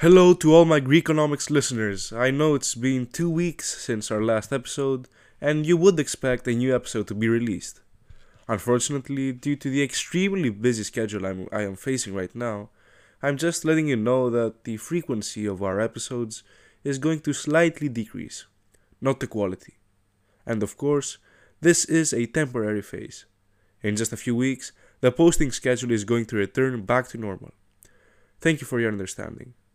Hello to all my Greekonomics listeners. I know it's been two weeks since our last episode, and you would expect a new episode to be released. Unfortunately, due to the extremely busy schedule I'm, I am facing right now, I'm just letting you know that the frequency of our episodes is going to slightly decrease, not the quality. And of course, this is a temporary phase. In just a few weeks, the posting schedule is going to return back to normal. Thank you for your understanding.